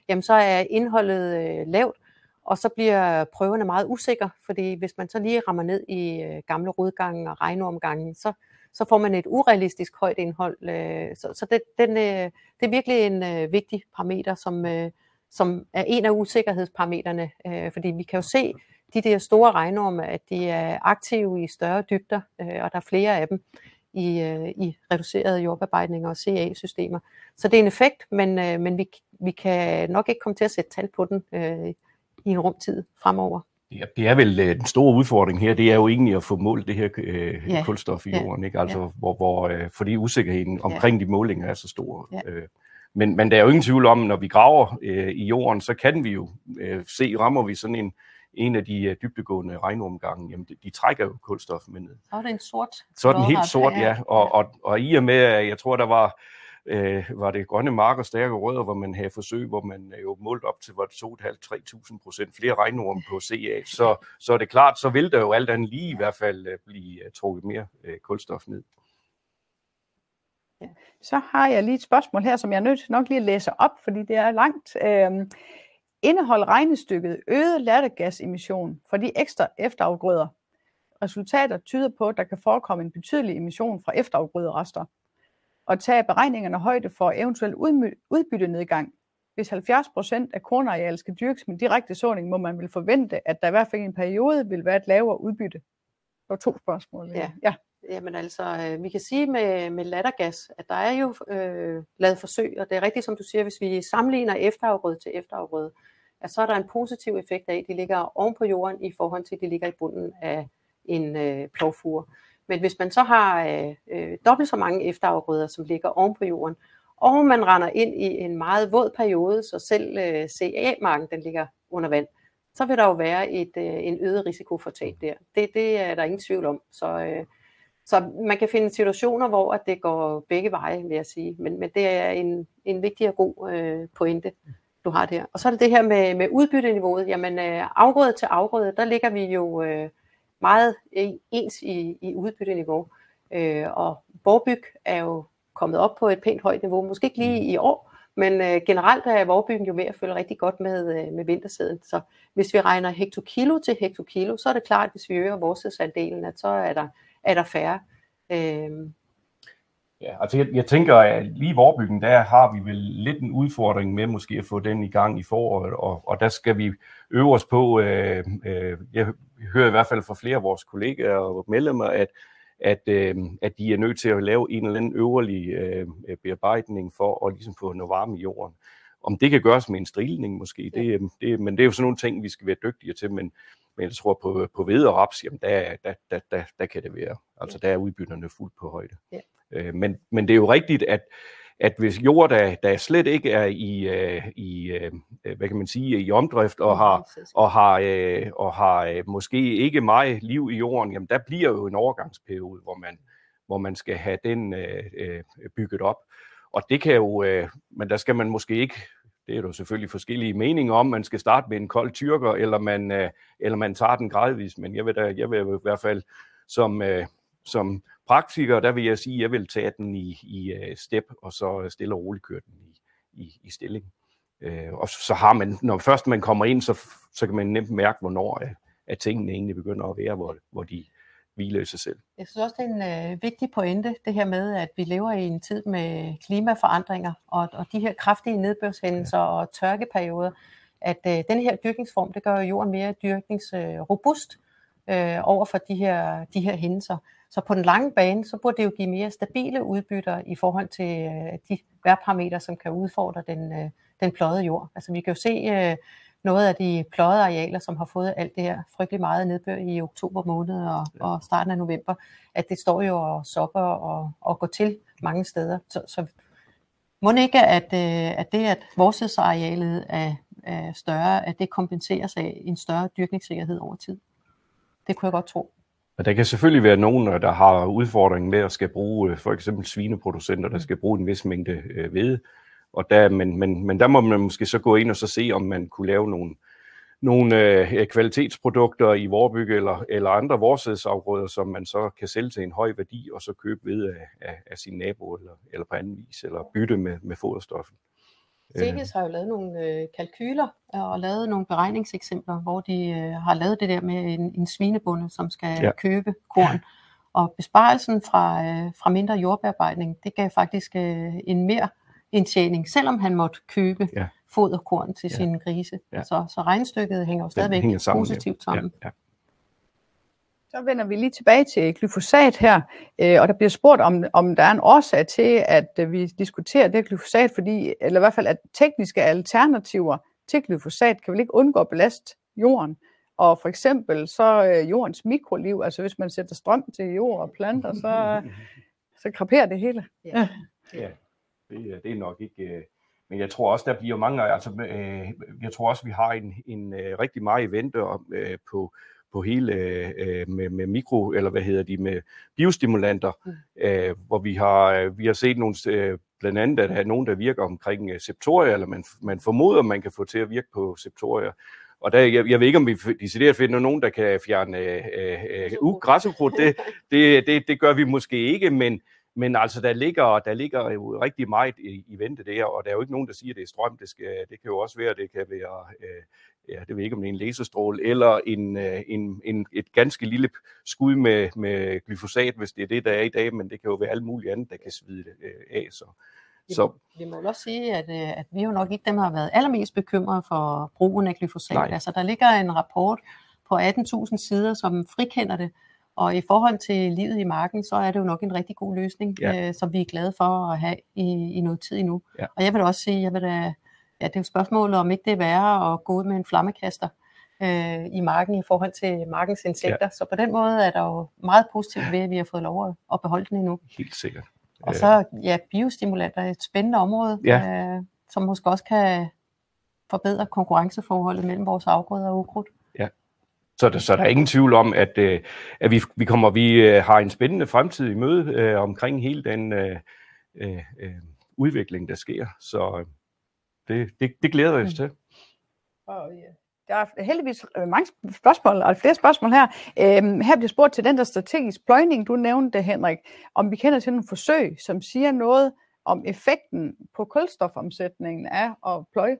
jamen så er indholdet øh, lavt, og så bliver prøverne meget usikre, fordi hvis man så lige rammer ned i øh, gamle rodgange og regnormgange, så, så får man et urealistisk højt indhold. Øh, så så det, den, øh, det er virkelig en øh, vigtig parameter, som, øh, som er en af usikkerhedsparametrene, øh, fordi vi kan jo se, de der store regnorme, at de er aktive i større dybder, øh, og der er flere af dem i, øh, i reducerede jordbearbejdninger og CA-systemer. Så det er en effekt, men, øh, men vi, vi kan nok ikke komme til at sætte tal på den øh, i en rumtid fremover. Ja, det er vel øh, den store udfordring her, det er jo egentlig at få målt det her øh, ja. kulstof i jorden, ikke? Altså, ja. hvor, hvor, øh, fordi usikkerheden omkring ja. de målinger er så stor. Ja. Øh, men, men der er jo ingen tvivl om, når vi graver øh, i jorden, så kan vi jo øh, se, rammer vi sådan en, en af de øh, dybdegående regnormgange, jamen de, de trækker jo kulstof med ned. Så er det en sort. Så er den helt sort, ja. Og, og, og i og med, at jeg tror, der var øh, var det grønne marker, stærke rødder, hvor man havde forsøg, hvor man øh, jo målt op til 2.500-3.000 procent flere regnorm på CA. Så, så er det klart, så vil der jo alt andet lige i hvert fald øh, blive øh, trukket mere øh, kulstof ned. Så har jeg lige et spørgsmål her, som jeg er nødt til nok lige at læse op, fordi det er langt. Øhm, indeholder regnestykket øget lattergasemission for de ekstra efterafgrøder? Resultater tyder på, at der kan forekomme en betydelig emission fra efterafgrøderester og tage beregningerne højde for eventuel udbyttenedgang. Hvis 70% af kornarealet skal dyrkes med direkte såning, må man vel forvente, at der i hvert fald i en periode vil være et lavere udbytte. Der var to spørgsmål. Ja. ja. Jamen altså, øh, vi kan sige med, med lattergas, at der er jo øh, lavet forsøg, og det er rigtigt, som du siger, hvis vi sammenligner efterafgrøde til efterafgrøde, at så er der en positiv effekt af, at de ligger oven på jorden i forhold til, at de ligger i bunden af en øh, plovfure. Men hvis man så har øh, øh, dobbelt så mange efterafgrøder, som ligger oven på jorden, og man render ind i en meget våd periode, så selv øh, CA-marken den ligger under vand, så vil der jo være et, øh, en øget risiko for tab der. Det, det er der ingen tvivl om. Så, øh, så man kan finde situationer, hvor at det går begge veje, vil jeg sige. Men, men det er en, en vigtig og god øh, pointe, du har der. Og så er det det her med, med udbytteniveauet. Jamen øh, afgrøde til afgrøde, der ligger vi jo... Øh, meget ens i, i udbytteniveau. Øh, og Borbyg er jo kommet op på et pænt højt niveau, måske ikke lige i år, men øh, generelt er Vorbyggen jo ved at følge rigtig godt med, øh, med vintersæden. Så hvis vi regner hektokilo til hektokilo, så er det klart, at hvis vi øger vores at så er der, er der færre. Øh, Ja, altså jeg, jeg tænker, at lige i Vorbyggen, der har vi vel lidt en udfordring med måske at få den i gang i foråret, og, og der skal vi øve os på, øh, øh, jeg hører i hvert fald fra flere af vores kollegaer og medlemmer, at, at, øh, at de er nødt til at lave en eller anden øverlig øh, bearbejdning for at ligesom få noget varme i jorden. Om det kan gøres med en strilning måske, det, det, men det er jo sådan nogle ting, vi skal være dygtige til, men, men jeg tror på, på ved og raps, jamen der, der, der, der, der kan det være. Altså der er udbytterne fuldt på højde. Ja. Øh, men, men det er jo rigtigt, at, at hvis jord, der, der slet ikke er i, uh, i uh, hvad kan man sige, i omdrift og har, og har, uh, og har uh, måske ikke meget liv i jorden, jamen der bliver jo en overgangsperiode, hvor man, hvor man skal have den uh, uh, bygget op. Og det kan jo, uh, men der skal man måske ikke, det er jo selvfølgelig forskellige meninger om, man skal starte med en kold tyrker, eller man, øh, eller man tager den gradvist, men jeg vil, da, jeg vil i hvert fald som, øh, som praktiker, der vil jeg sige, at jeg vil tage den i, i øh, step, og så stille og roligt køre den i, i, i stilling. Uh, og så har man, når først man kommer ind, så, så kan man nemt mærke, hvornår at tingene egentlig begynder at være, hvor, hvor de hviler i sig selv. Jeg synes også, det er en uh, vigtig pointe, det her med, at vi lever i en tid med klimaforandringer, og, og de her kraftige nedbørshændelser ja. og tørkeperioder, at uh, den her dyrkningsform, det gør jorden mere dyrkningsrobust uh, over for de her, de her hændelser. Så på den lange bane, så burde det jo give mere stabile udbytter i forhold til øh, de værparametre, som kan udfordre den, øh, den pløjede jord. Altså vi kan jo se øh, noget af de pløjede arealer, som har fået alt det her frygtelig meget nedbør i oktober måned og, ja. og starten af november, at det står jo og sokker og, og går til mange steder. Så, så må ikke, at, øh, at det, at vores arealet er, er større, at det kompenseres af en større dyrkningssikkerhed over tid? Det kunne jeg godt tro. Og der kan selvfølgelig være nogen, der har udfordringen med at skal bruge øh, for eksempel svineproducenter, der mm. skal bruge en vis mængde øh, hvede. Og der, men, men, men der må man måske så gå ind og så se, om man kunne lave nogle, nogle øh, kvalitetsprodukter i vorbygge eller, eller andre vorsædsafgrøder, som man så kan sælge til en høj værdi, og så købe ved af, af, af sin nabo eller, eller på anden vis, eller bytte med, med foderstoffen. Ceges har jo lavet nogle øh, kalkyler og lavet nogle beregningseksempler, hvor de øh, har lavet det der med en, en svinebonde, som skal ja. købe korn. Og besparelsen fra, øh, fra mindre jordbearbejdning, det gav faktisk øh, en mere indtjening, selvom han måtte købe ja. foderkorn til ja. sine grise. Ja. Så, så regnstykket hænger jo stadigvæk hænger sammen, positivt sammen. Ja. Ja. Så vender vi lige tilbage til glyfosat her, øh, og der bliver spurgt, om, om der er en årsag til, at øh, vi diskuterer det glyfosat, fordi, eller i hvert fald, at tekniske alternativer til glyfosat kan vel ikke undgå at belaste jorden. Og for eksempel så øh, jordens mikroliv, altså hvis man sætter strøm til jord og planter, så, <laughs> så kraperer det hele. Ja, ja det, det er nok ikke... Men jeg tror også, der bliver mange... Altså, jeg tror også, vi har en, en rigtig meget i vente på på hele øh, med, med mikro, eller hvad hedder de, med biostimulanter, mm. øh, hvor vi har, øh, vi har set nogle, øh, blandt andet, at der er nogen, der virker omkring øh, septoria, eller man, man formoder, man kan få til at virke på septoria. Og der, jeg, jeg ved ikke, om vi decideret finder nogen, der kan fjerne øh, øh, uh, græsukrudt. Det, det, det, det gør vi måske ikke, men, men altså, der ligger, der ligger jo rigtig meget i, i vente der, og der er jo ikke nogen, der siger, at det er strøm. Det, skal, det kan jo også være, det kan være øh, ja, det ved ikke, om det er en laserstråle, eller en, øh, en, en, et ganske lille skud med, med glyfosat, hvis det er det, der er i dag, men det kan jo være alt muligt andet, der kan svide det øh, af. Så, så. Vi må også sige, at, øh, at vi jo nok ikke dem, har været allermest bekymret for brugen af glyfosat. Nej. Altså, der ligger en rapport på 18.000 sider, som frikender det, og i forhold til livet i marken, så er det jo nok en rigtig god løsning, ja. øh, som vi er glade for at have i, i noget tid endnu. Ja. Og jeg vil også sige, jeg vil da ja, det er jo spørgsmålet, om ikke det er værre at gå ud med en flammekaster øh, i marken i forhold til markens insekter. Ja. Så på den måde er der jo meget positivt ved, at vi har fået lov at, at beholde den endnu. Helt sikkert. Og så, ja, biostimulanter er et spændende område, ja. øh, som måske også kan forbedre konkurrenceforholdet mellem vores afgrøder og ukrudt. Så der, så der er ingen tvivl om, at, øh, at vi, vi kommer, vi øh, har en spændende fremtid i møde øh, omkring hele den øh, øh, udvikling, der sker. Så øh, det, det, det glæder vi os mm. til. Ja. Der er heldigvis øh, mange spørgsmål, og flere spørgsmål her. Øhm, her bliver spurgt til den der strategisk pløjning, du nævnte, Henrik, om vi kender til nogle forsøg, som siger noget om effekten på kulstofomsætningen af at pløje.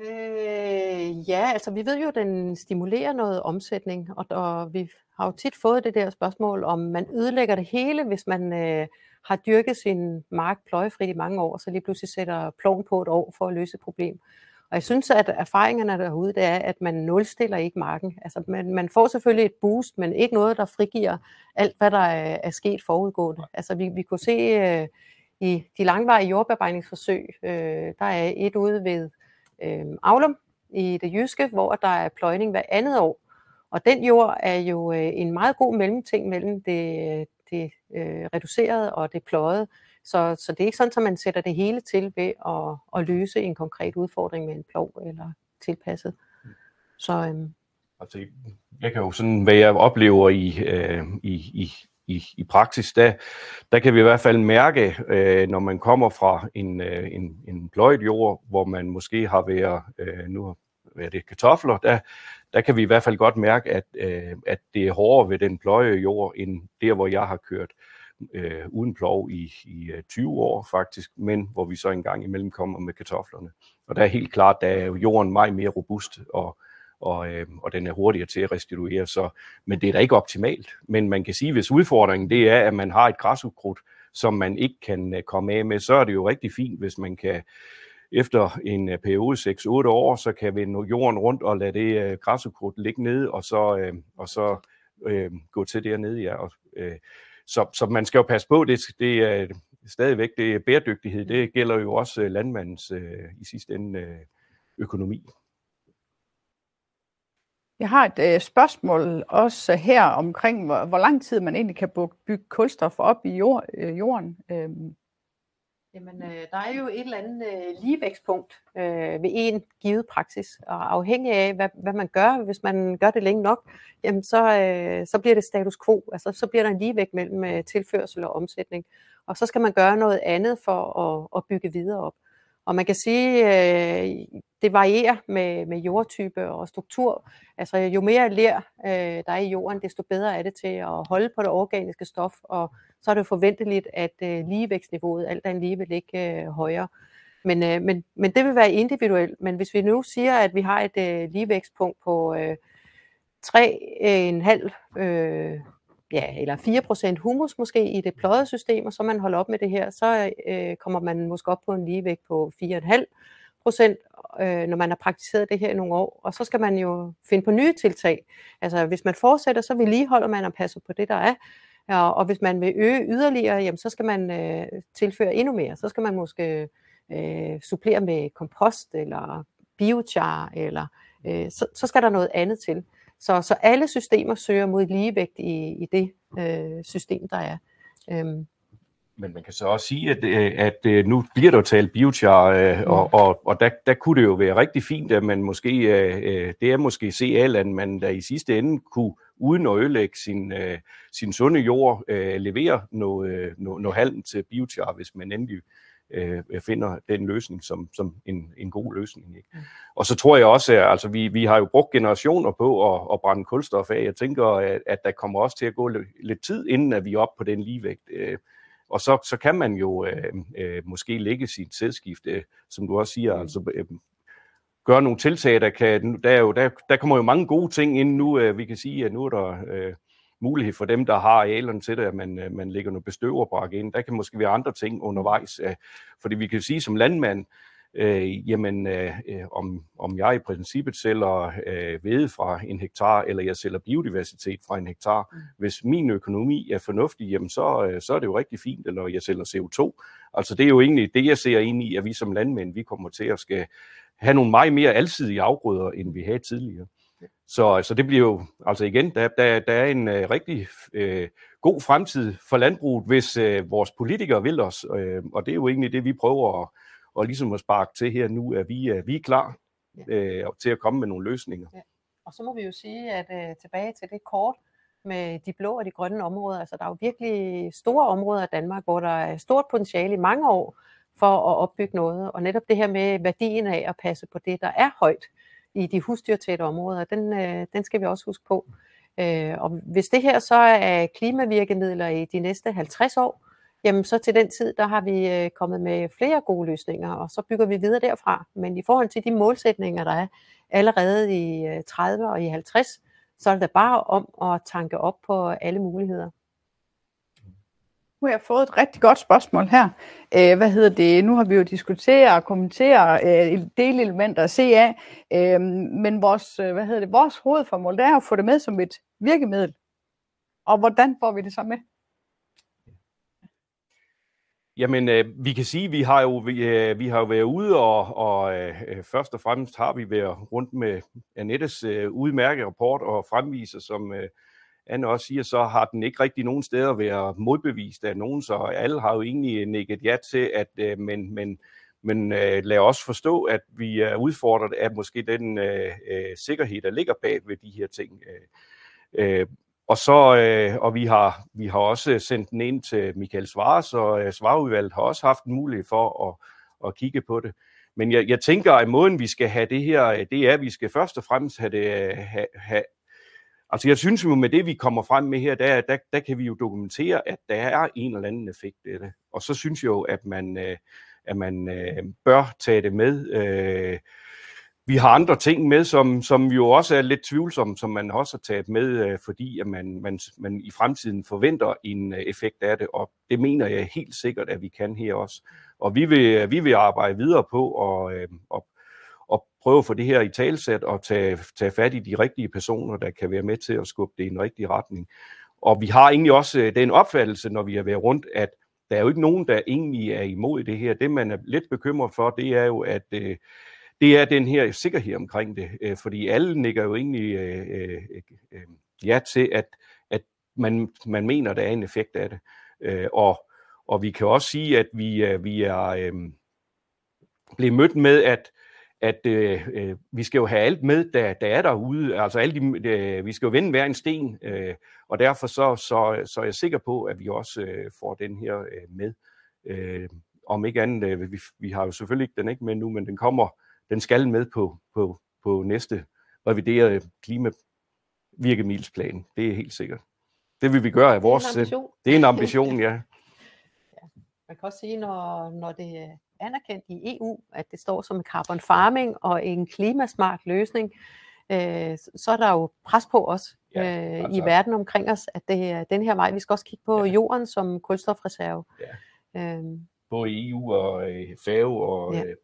Øh, ja, altså vi ved jo, at den stimulerer noget omsætning, og, og vi har jo tit fået det der spørgsmål, om man ødelægger det hele, hvis man øh, har dyrket sin mark pløjefrit i mange år, så lige pludselig sætter ploven på et år for at løse et problem. Og jeg synes, at erfaringerne derude, det er, at man nulstiller ikke marken. Altså, man, man får selvfølgelig et boost, men ikke noget, der frigiver alt, hvad der er, er sket forudgående. Altså, vi, vi kunne se øh, i de langvarige jordbearbejdningsforsøg, øh, der er et ude ved øh, Aulum i det jyske, hvor der er pløjning hver andet år. Og den jord er jo øh, en meget god mellemting mellem det, det øh, reducerede og det pløjede. Så, så det er ikke sådan, at man sætter det hele til ved at, at løse en konkret udfordring med en plov eller tilpasset. Så, øhm. altså, jeg kan jo sådan, hvad jeg oplever i, øh, i, i, i, i praksis, der, der kan vi i hvert fald mærke, øh, når man kommer fra en, øh, en, en pløjet jord, hvor man måske har været, øh, nu hvad det kartofler, der, der kan vi i hvert fald godt mærke, at, øh, at det er hårdere ved den pløje jord, end der, hvor jeg har kørt øh, uden plov i, i øh, 20 år faktisk, men hvor vi så engang imellem kommer med kartoflerne. Og der er helt klart, der er jorden meget mere robust, og, og, øh, og den er hurtigere til at restituere. Så, men det er da ikke optimalt. Men man kan sige, hvis udfordringen det er, at man har et græsukrudt, som man ikke kan øh, komme af med, så er det jo rigtig fint, hvis man kan efter en øh, periode 6-8 år, så kan vi nå jorden rundt og lade det øh, græsukrudt ligge nede, og så, øh, og så øh, gå til dernede, ja. Og, øh, så, så man skal jo passe på, det, det er stadigvæk det er bæredygtighed, det gælder jo også øh, landmandens øh, i sidste ende øh, økonomi. Jeg har et øh, spørgsmål også her omkring, hvor, hvor lang tid man egentlig kan bygge kulstof op i jord, øh, jorden. Øh, Jamen, øh, der er jo et eller andet øh, ligevækstpunkt øh, ved en givet praksis, og afhængig af, hvad, hvad man gør, hvis man gør det længe nok, jamen så, øh, så bliver det status quo, altså så bliver der en ligevægt mellem øh, tilførsel og omsætning, og så skal man gøre noget andet for at, at bygge videre op. Og man kan sige, øh, det varierer med, med jordtype og struktur. Altså jo mere ler øh, der er i jorden, desto bedre er det til at holde på det organiske stof, og så er det forventeligt, at øh, ligevækstniveauet alt andet lige vil ligge øh, højere. Men, øh, men, men det vil være individuelt. Men hvis vi nu siger, at vi har et øh, ligevækstpunkt på øh, 3,5 øh, ja, eller 4% humus måske i det pløjede system, og så man holder op med det her, så øh, kommer man måske op på en ligevægt på 4,5 procent, øh, når man har praktiseret det her i nogle år, og så skal man jo finde på nye tiltag. Altså hvis man fortsætter, så vedligeholder man og passer på det, der er, ja, og hvis man vil øge yderligere, jamen, så skal man øh, tilføre endnu mere. Så skal man måske øh, supplere med kompost eller biochar, eller øh, så, så skal der noget andet til. Så, så alle systemer søger mod ligevægt i, i det øh, system, der er. Øhm. Men man kan så også sige, at, øh, at, øh, nu bliver der talt biochar, øh, mm. og, og, og der, der kunne det jo være rigtig fint, at man måske, det er måske CA, at man der i sidste ende kunne, uden at ødelægge sin, sin sunde jord, levere noget, noget, noget halm til biochar, hvis man endelig øh, finder den løsning som, som en, en god løsning. Ikke? Mm. Og så tror jeg også, at altså, vi, vi har jo brugt generationer på at, at brænde kulstof af. Jeg tænker, at, at der kommer også til at gå lidt, lidt tid, inden at vi er oppe på den ligevægt. Øh, og så, så kan man jo øh, øh, måske lægge sit sædskifte, øh, som du også siger, mm. altså øh, gøre nogle tiltag, der kan, der, er jo, der, der kommer jo mange gode ting ind nu. Øh, vi kan sige, at nu er der øh, mulighed for dem, der har arealerne til det, at man, øh, man lægger noget bestøverbrak ind. Der kan måske være andre ting undervejs, øh, fordi vi kan sige som landmand, øh, jamen øh, øh, om, om jeg i princippet sælger øh, hvede fra en hektar, eller jeg sælger biodiversitet fra en hektar. Mm. Hvis min økonomi er fornuftig, jamen så, øh, så er det jo rigtig fint, eller jeg sælger CO2. Altså det er jo egentlig det, jeg ser ind i, at vi som landmænd, vi kommer til at skal have nogle meget mere alsidige afgrøder, end vi havde tidligere. Så, så det bliver jo, altså igen, der, der, der er en uh, rigtig uh, god fremtid for landbruget, hvis uh, vores politikere vil os, uh, og det er jo egentlig det, vi prøver at, og ligesom at sparke til her nu, at vi, uh, vi er klar uh, til at komme med nogle løsninger. Ja. Og så må vi jo sige, at uh, tilbage til det kort med de blå og de grønne områder, altså der er jo virkelig store områder af Danmark, hvor der er stort potentiale i mange år for at opbygge noget, og netop det her med værdien af at passe på det, der er højt, i de husdyrtætte områder, den, øh, den skal vi også huske på. Øh, og hvis det her så er klimavirkemidler i de næste 50 år, jamen så til den tid, der har vi øh, kommet med flere gode løsninger, og så bygger vi videre derfra. Men i forhold til de målsætninger, der er allerede i øh, 30 og i 50, så er det bare om at tanke op på alle muligheder. Nu har jeg fået et rigtig godt spørgsmål her. Æh, hvad hedder det? Nu har vi jo diskuteret og kommenteret øh, delelementer af CA, øh, men vores, øh, hvad hedder det, vores hovedformål det er at få det med som et virkemiddel. Og hvordan får vi det så med? Jamen, øh, vi kan sige, vi har jo vi, øh, vi har jo været ude, og, og øh, først og fremmest har vi været rundt med Annettes øh, udmærket rapport og fremviser, som øh, Anne også siger, så har den ikke rigtig nogen steder været modbevist af nogen, så alle har jo egentlig nikket ja til, at øh, men, men, men øh, lad os forstå, at vi er udfordret af måske den øh, øh, sikkerhed, der ligger bag ved de her ting. Øh, øh, og så øh, og vi har vi har også sendt den ind til Michael Svares, og øh, Svareudvalget har også haft en mulighed for at, at kigge på det. Men jeg, jeg tænker, at måden vi skal have det her, øh, det er, at vi skal først og fremmest have, det, øh, have, have Altså jeg synes jo med det, vi kommer frem med her, der, der, der kan vi jo dokumentere, at der er en eller anden effekt af det. Og så synes jeg jo, at man, øh, at man øh, bør tage det med. Øh, vi har andre ting med, som, som jo også er lidt tvivlsomme, som man også har taget med, øh, fordi at man, man, man i fremtiden forventer en øh, effekt af det, og det mener jeg helt sikkert, at vi kan her også. Og vi vil, vi vil arbejde videre på at, øh, at prøve at få det her i talsæt og tage, tage fat i de rigtige personer, der kan være med til at skubbe det i en rigtig retning. Og vi har egentlig også øh, den opfattelse, når vi har været rundt, at der er jo ikke nogen, der egentlig er imod det her. Det, man er lidt bekymret for, det er jo, at øh, det er den her sikkerhed omkring det. Øh, fordi alle nikker jo egentlig øh, øh, øh, øh ja til, at, at man, man mener, der er en effekt af det. Øh, og, og vi kan også sige, at vi, vi er øh, blevet mødt med, at at øh, øh, vi skal jo have alt med, der, der er derude. Altså alle de, øh, vi skal jo vende hver en sten, øh, og derfor så, så, så er jeg sikker på, at vi også øh, får den her øh, med. Øh, om ikke andet, øh, vi, vi har jo selvfølgelig ikke den ikke med nu, men den kommer, den skal med på, på, på næste reviderede klimavirkemiddelsplan. Det er helt sikkert. Det vil vi gøre af vores... Det er en ambition, det er en ambition ja. <laughs> ja. Man kan også sige, når, når det anerkendt i EU, at det står som carbon farming og en klimasmart løsning, øh, så er der jo pres på os ja, øh, altså. i verden omkring os, at det er den her vej. Vi skal også kigge på ja. jorden som kulstofreserve. Ja. Øhm. Både EU og øh, FAO og ja. øh,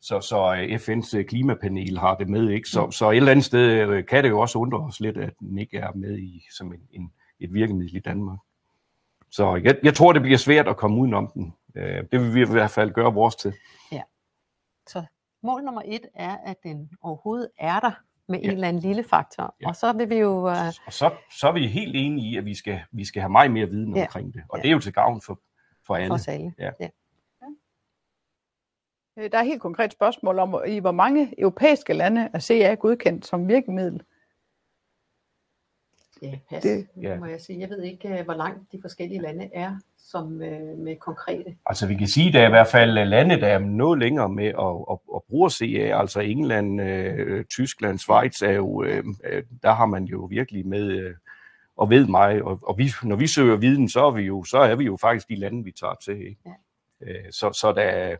så, så FN's klimapanel har det med, ikke? Så, mm. så et eller andet sted kan det jo også undre os lidt, at den ikke er med i som en, en, et virkemiddel i Danmark. Så jeg, jeg tror, det bliver svært at komme udenom den. Det vil vi i hvert fald gøre vores til. Ja. Så mål nummer et er, at den overhovedet er der med ja. en eller anden lille faktor. Ja. Og så vil vi jo... Uh... Og så, så er vi helt enige i, at vi skal, vi skal have meget mere viden ja. omkring det. Og ja. det er jo til gavn for, for alle. For os alle. Ja. Ja. Øh, der er et helt konkret spørgsmål om, i hvor mange europæiske lande er CA godkendt som virkemiddel? Ja, pas, det, ja. må jeg sige. Jeg ved ikke, øh, hvor langt de forskellige lande er som øh, med konkrete. Altså vi kan sige, at der er i hvert fald lande, der er noget længere med at, at, at bruge CA, altså England, øh, Tyskland, Schweiz er jo, øh, øh, der har man jo virkelig med øh, og ved mig, og, og vi, når vi søger viden, så er vi jo, så er vi jo faktisk de lande, vi tager til. Ikke? Ja. Øh, så, så, der,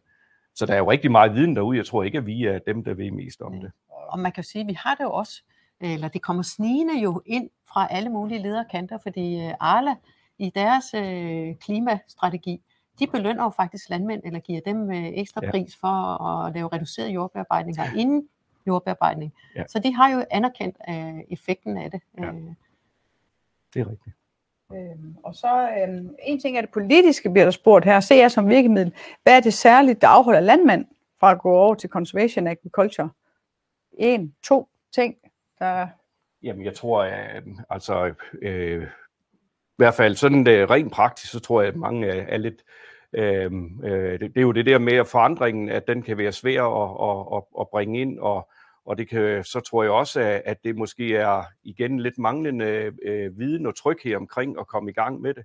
så der er jo rigtig meget viden derude. Jeg tror ikke, at vi er dem, der ved mest om ja. det. Og man kan sige, at vi har det jo også eller det kommer snigende jo ind fra alle mulige lederkanter, fordi øh, Arla i deres øh, klimastrategi, de belønner jo faktisk landmænd, eller giver dem øh, ekstra ja. pris for at lave reduceret jordbearbejdning ja. inden jordbearbejdning. Ja. Så de har jo anerkendt øh, effekten af det. Ja. Øh. Det er rigtigt. Øhm, og så øhm, en ting er det politiske, bliver der spurgt her. Se jer som virkemiddel. Hvad er det særligt, der afholder landmænd fra at gå over til conservation agriculture? En, to ting. Der... Jamen, jeg tror, at altså, øh, i hvert fald sådan det, rent praktisk, så tror jeg, at mange er, er lidt... Øh, øh, det, det er jo det der med at forandringen, at den kan være svær at, at, at, at bringe ind, og, og det kan, så tror jeg også, at det måske er igen lidt manglende øh, viden og tryghed omkring at komme i gang med det.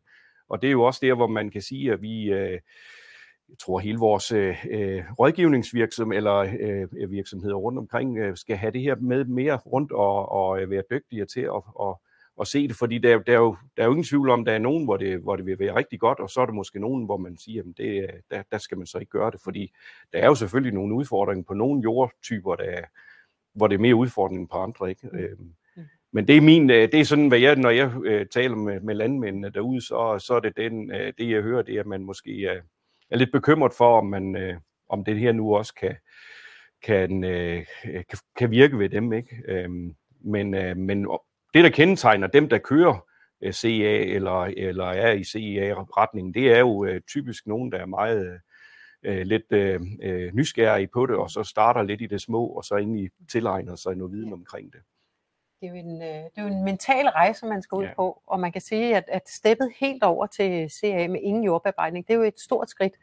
Og det er jo også der, hvor man kan sige, at vi... Øh, jeg tror hele vores øh, øh rådgivningsvirksomhed eller øh, virksomheder rundt omkring øh, skal have det her med mere rundt og, og øh, være dygtigere til at, at, at se det, fordi der, der, er jo, der er jo ingen tvivl om, at der er nogen, hvor det, hvor det vil være rigtig godt, og så er der måske nogen, hvor man siger, at det, der, der skal man så ikke gøre det, fordi der er jo selvfølgelig nogle udfordringer på nogle jordtyper, der, hvor det er mere udfordring på andre. Ikke? Mm. Øhm, mm. Men det er min, øh, det er sådan, hvad jeg, når jeg øh, taler med, med landmændene derude, så, så er det den, øh, det jeg hører, det er, at man måske er, lidt bekymret for, om, man, øh, om det her nu også kan, kan, øh, kan, kan virke ved dem. Ikke? Øhm, men, øh, men det, der kendetegner dem, der kører øh, CA eller, eller er i CIA-retningen, det er jo øh, typisk nogen, der er meget øh, lidt øh, øh, nysgerrige på det, og så starter lidt i det små, og så egentlig tilegner sig noget viden omkring det. Det er jo en, øh, det er jo en mental rejse, man skal ud ja. på, og man kan sige, at, at steppet helt over til CA med ingen jordbearbejdning, det er jo et stort skridt.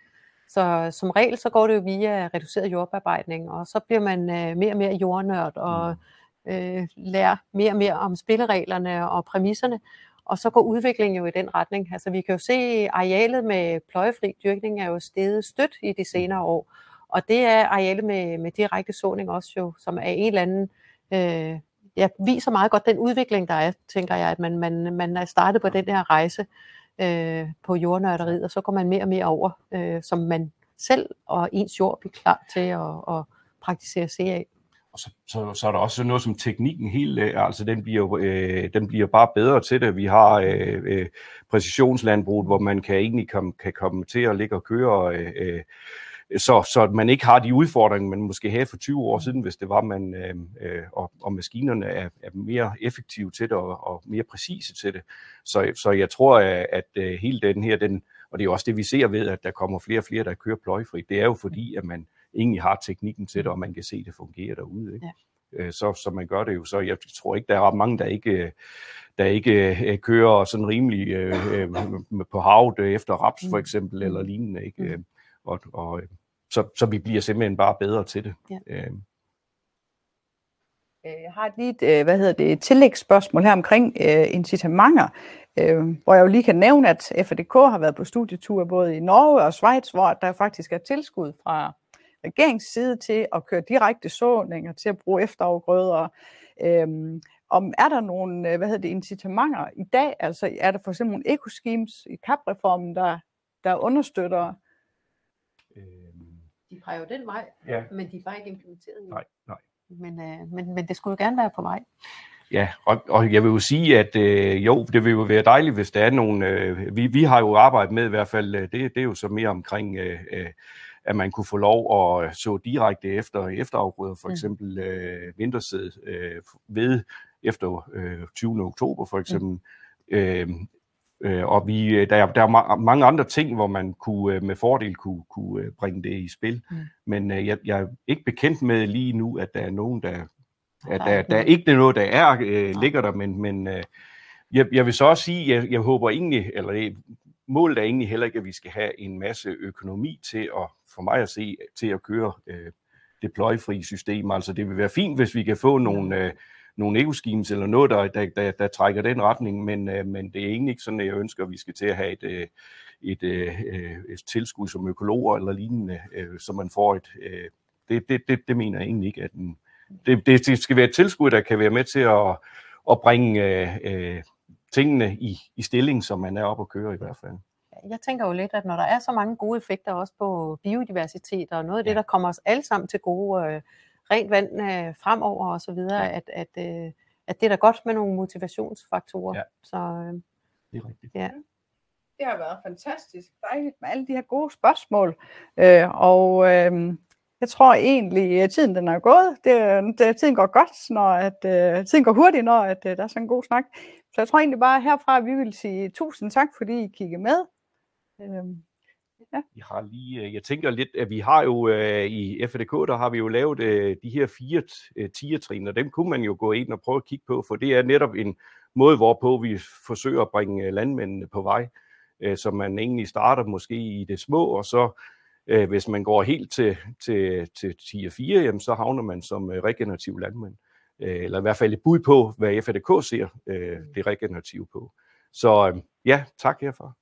Så som regel, så går det jo via reduceret jordbearbejdning, og så bliver man øh, mere og mere jordnørd og mm. øh, lærer mere og mere om spillereglerne og præmisserne. Og så går udviklingen jo i den retning. Altså vi kan jo se, at arealet med pløjefri dyrkning er jo steget stødt i de senere år. Og det er arealet med, med direkte såning også jo, som er en eller anden, øh, ja, viser meget godt den udvikling, der er, tænker jeg, at man, man, man er startet på den her rejse øh, på jordnørderiet, og så går man mere og mere over, øh, som man selv og ens jord bliver klar til at, at praktisere CA. Og så, så, så er der også noget som teknikken helt, øh, altså den bliver, øh, den bliver bare bedre til det. Vi har øh, øh, præcisionslandbrug, hvor man kan egentlig kom, kan komme til at ligge og køre øh, øh så, så man ikke har de udfordringer, man måske havde for 20 år siden, hvis det var, man øh, øh, og, og maskinerne er, er mere effektive til det og, og mere præcise til det. Så, så jeg tror, at, at øh, hele den her, den, og det er også det, vi ser ved, at der kommer flere og flere, der kører pløjfri, det er jo fordi, at man egentlig har teknikken til det, og man kan se, at det fungerer derude. Ikke? Ja. Øh, så, så man gør det jo. Så jeg tror ikke, der er ret mange, der ikke der ikke øh, kører sådan rimelig øh, øh, på havet efter raps for mm. eksempel, eller lignende. Ikke? Mm. Og, og, så, så vi bliver simpelthen bare bedre til det. Ja. Øhm. Øh. Jeg har et lige hvad hedder det, et tillægsspørgsmål her omkring øh, incitamenter, øh, hvor jeg jo lige kan nævne, at FDK har været på studietur både i Norge og Schweiz, hvor der faktisk er tilskud fra regeringens side til at køre direkte såninger, til at bruge efterafgrøder. Øh, om er der nogle hvad hedder det, incitamenter i dag? Altså er der for eksempel nogle ecoschemes i kapreformen, der, der understøtter de peger jo den vej, ja. men de er bare ikke implementeret endnu. Nej, nej. Men, øh, men, men det skulle jo gerne være på vej. Ja, og, og jeg vil jo sige, at øh, jo, det vil jo være dejligt, hvis der er nogle... Øh, vi, vi har jo arbejdet med i hvert fald, øh, det, det er jo så mere omkring... Øh, øh, at man kunne få lov at så direkte efter efterafgrøder, for mm. eksempel øh, vintersæd øh, ved efter øh, 20. oktober for eksempel. Mm. Øh, øh, og vi, der, der er mange andre ting, hvor man kunne øh, med fordel kunne, kunne øh, bringe det i spil. Mm. Men øh, jeg, jeg er ikke bekendt med lige nu, at der er nogen, der... At der, der er ikke noget, der er øh, ligger der, men, men øh, jeg, jeg vil så også sige, jeg, jeg håber egentlig, eller målet er egentlig heller ikke, at vi skal have en masse økonomi til at, for mig at se, til at køre øh, deployfri system. Altså det vil være fint, hvis vi kan få nogle, øh, nogle ecoschemes eller noget, der, der, der, der trækker den retning, men, øh, men det er egentlig ikke sådan, at jeg ønsker, at vi skal til at have et, øh, et, et, øh, et tilskud som økologer eller lignende, øh, så man får et... Øh, det, det, det, det mener jeg egentlig ikke, at den, det, det skal være et tilskud, der kan være med til at, at bringe øh, øh, tingene i, i stilling, som man er oppe at køre i hvert fald. Jeg tænker jo lidt, at når der er så mange gode effekter også på biodiversitet, og noget af det, ja. der kommer os alle sammen til gode, øh, rent vand øh, fremover og så videre, ja. at, at, øh, at det er da godt med nogle motivationsfaktorer. Ja. Så, øh, det er rigtigt. Ja. Det har været fantastisk dejligt med alle de her gode spørgsmål. Øh, og øh, jeg tror egentlig, at tiden den er gået. Det, det, tiden går godt, når at, uh, tiden går hurtigt, når at, uh, der er sådan en god snak. Så jeg tror egentlig bare herfra, at vi vil sige tusind tak, fordi I kiggede med. Uh, ja. Jeg har lige, øh, jeg tænker lidt, at vi har jo uh, i FDK, der har vi jo lavet uh, de her fire tiertrin, og dem kunne man jo gå ind og prøve at kigge på, for det er netop en måde, hvorpå vi forsøger at bringe landmændene på vej, så man egentlig starter måske i det små, og så Øh, hvis man går helt til, til, til tier 4, jamen, så havner man som øh, regenerativ landmand. Øh, eller i hvert fald et bud på, hvad FADK ser øh, det regenerative på. Så øh, ja, tak herfra.